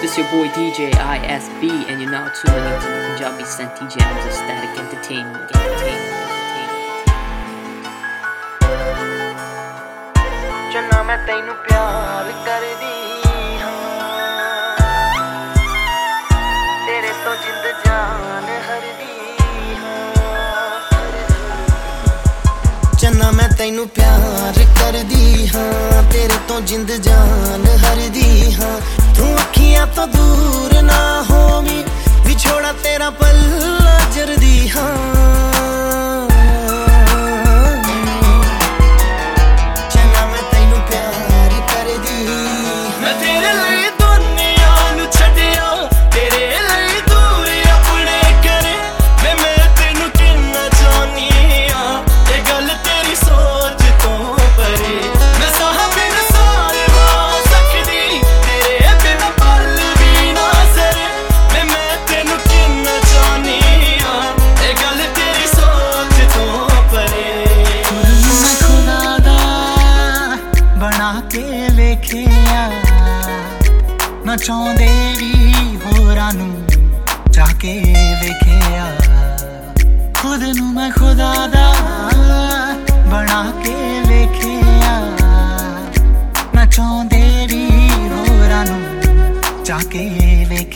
This your boy DJ ISB, and you're now tuning into the Punjabi Senti Jams of Static Entertainment. Entertainment. ਚੰਨਾ ਮੈਂ ਤੈਨੂੰ ਪਿਆਰ ਕਰਦੀ ਹਾਂ ਤੇਰੇ ਤੋਂ ਜਿੰਦ ਜਾਨ ਹਰਦੀ ਹਾਂ ਚੰਨਾ ਮੈਂ ਤੈਨੂੰ ਪਿਆਰ ਕਰਦੀ ਹਾਂ ਤੇਰੇ ਤੋਂ ਜਿੰਦ ਜਾਨ ਹਰਦੀ ਹਾਂ ਤੂੰ ਅੱਖੀਆਂ ਤੋਂ ਦੂਰ ਨਾ ਹੋਵੀਂ। ਵਿਛੋੜਾ ਤੇਰਾ ਪੱਲਾ ਜਰਦੀ ਹਾਂ। ਚਾਹੁੰਦੇ ਵੀ ਹੋਰਾਂ ਨੂੰ ਜਾ ਕੇ ਵੇਖਿਆ। ਖੁਦ ਨੂੰ ਮੈਂ ਖੁਦਾ ਦਾ ਬਣਾ ਕੇ ਵੇਖਿਆ। ਨਾ ਚਾਹੁੰਦੇ ਵੀ ਹੋਰਾਂ ਨੂੰ ਜਾ ਕੇ ਵੇਖਿਆ।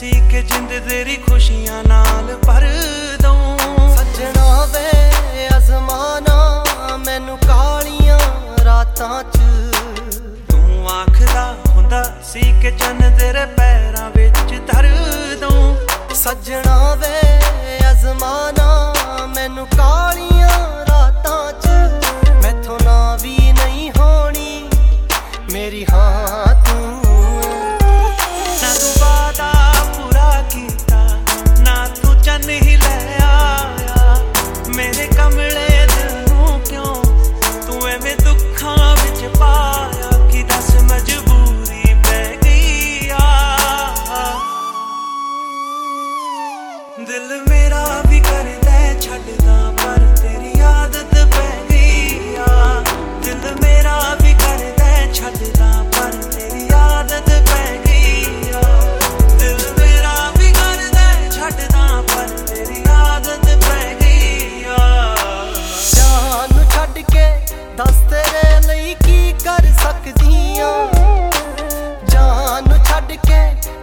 ਸੀ ਕਿ ਜਿੰਦ ਤੇਰੀ ਖੁਸ਼ੀਆਂ ਨਾਲ ਭਰ ਦਊਂ। ਸੱਜਣਾ ਵੇ ਅਜ਼ਮਾਨਾ ਮੈਨੂੰ ਕਾਲੀਆਂ ਰਾਤਾਂ 'ਚ। ਤੂੰ ਆਖਦਾ ਹੁੰਦਾ ਸੀ ਕਿ ਚੰਨ ਤੇਰੇ ਪੈਰਾਂ ਵਿੱਚ ਧਰ ਦਊਂ। ਸੱਜਣਾ ਵੇ ਅਜ਼ਮਾਨਾ ਮੈਨੂੰ ਕਾਲੀਆਂ ਦੁੱਖਾਂ ਵਿੱਚ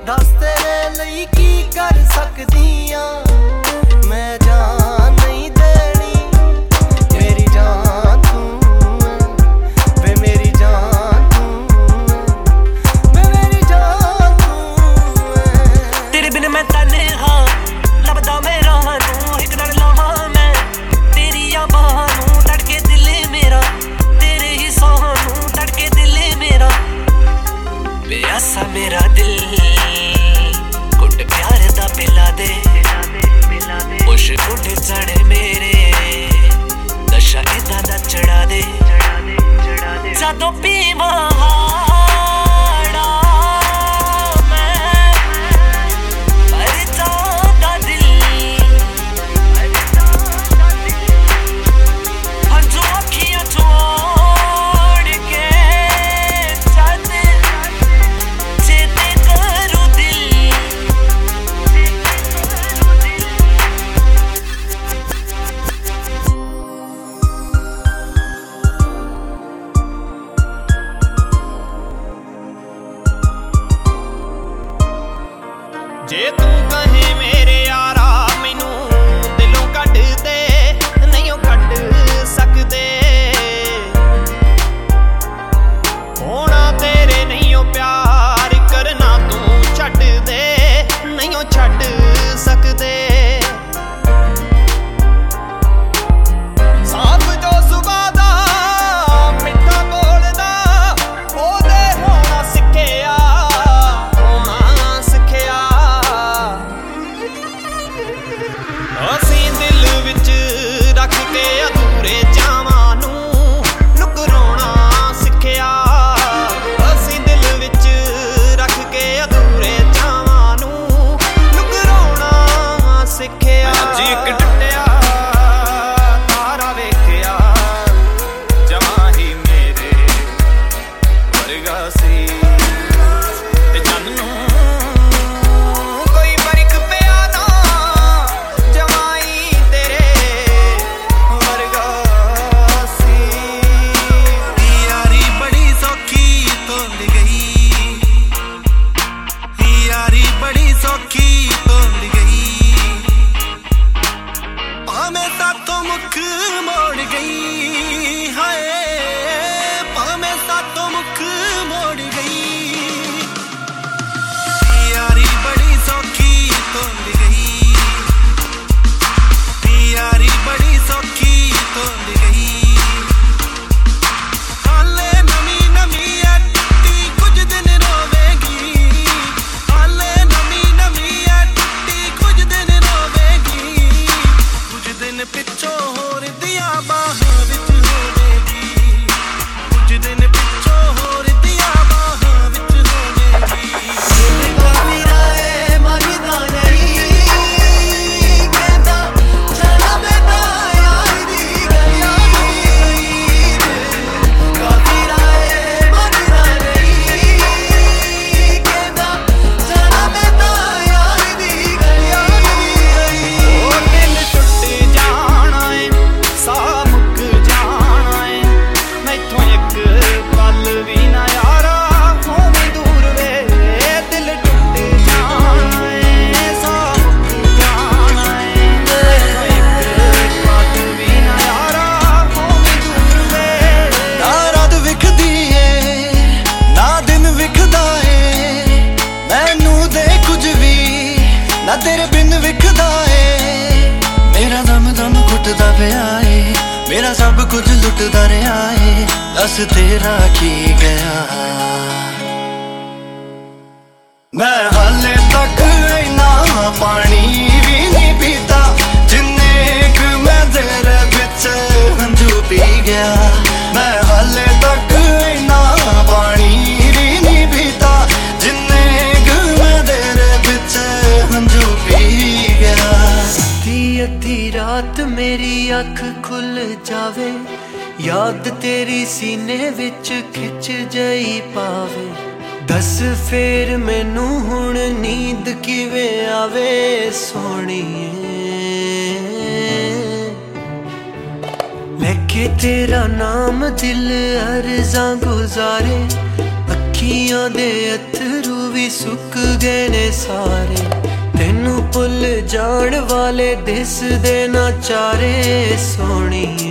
ਦੱਸ ਤੇਰੇ ਲਈ ਕੀ ਕਰ ਸਕਦੀ ਆ ਮੈਂ ਜਾਨ ਨਹੀਂ ਦੇਣੀ। ਮੇਰੀ ਜਾਨ ਤੂੰ ਵੇ ਮੇਰੀ ਜਾਨ ਤੂੰ ਵੇ ਮੇਰੀ ਜਾਨ ਤੂੰ ਤੇਰੇ ਬਿਨ ਮੈਂ ਤਨੇ ਹਾਂ ਲੱਭਦਾ ਮੇਰਾ ਨੂੰ ਇੱਕ ਨਾਲ ਲਾਵਾਂ ਮੈਂ। ਤੇਰੀ ਆ ਬਾਹਾਂ ਨੂੰ ਲੜਕੇ ਦਿਲੇ ਮੇਰਾ। ਤੇਰੇ ਹੀ ਸੋਹਾਂ ਨੂੰ ਲੜਕੇ ਦਿਲੇ ਮੇਰਾ। ਪਿਆਸਾ ਮੇਰਾ ਦਿਲ। ਦੇ। ਉਸ਼ ਉੱਡ ਜਾਣੇ ਮੇਰੇ। ਨਸ਼ਾ ਇਦਾਂ ਦਾ ਚੜਾ ਦੇ। ਜਦੋਂ ਪੀਵਾਂ ਜੇ ਤੂੰ ਅਸੀਂ ਦਿਲ ਵਿੱਚ ਰੱਖ ਕੇ ਮੇਰਾ ਸਭ ਕੁਝ ਲੁੱਟਦਾ ਰਿਹਾ ਏ। ਦੱਸ ਤੇਰਾ ਕੀ ਗਿਆ। ਮੈਂ ਅੱਧੀ ਰਾਤ ਮੇਰੀ ਅੱਖ ਖੁੱਲ ਜਾਵੇ। ਯਾਦ ਤੇਰੀ ਸੀਨੇ ਵਿੱਚ ਖਿੱਚ ਜਈ ਪਾਵੇ। ਦੱਸ ਫੇਰ ਮੈਨੂੰ ਹੁਣ ਨੀਂਦ ਕਿਵੇਂ ਆਵੇ ਸੋਹਣੀਏ ਲੈ ਕੇ ਤੇਰਾ ਨਾਮ ਦਿਲ ਅਰਜ਼ਾਂ ਗੁਜ਼ਾਰੇ। ਅੱਖੀਆਂ ਦੇ ਅਥਰੂ ਵੀ ਸੁੱਕ ਗਏ ਨੇ ਸਾਰੇ। ਮੈਨੂੰ ਭੁੱਲ ਜਾਣ ਵਾਲੇ ਦਿਸਦੇ ਨਾ ਚਾਰੇ ਸੋਹਣੀ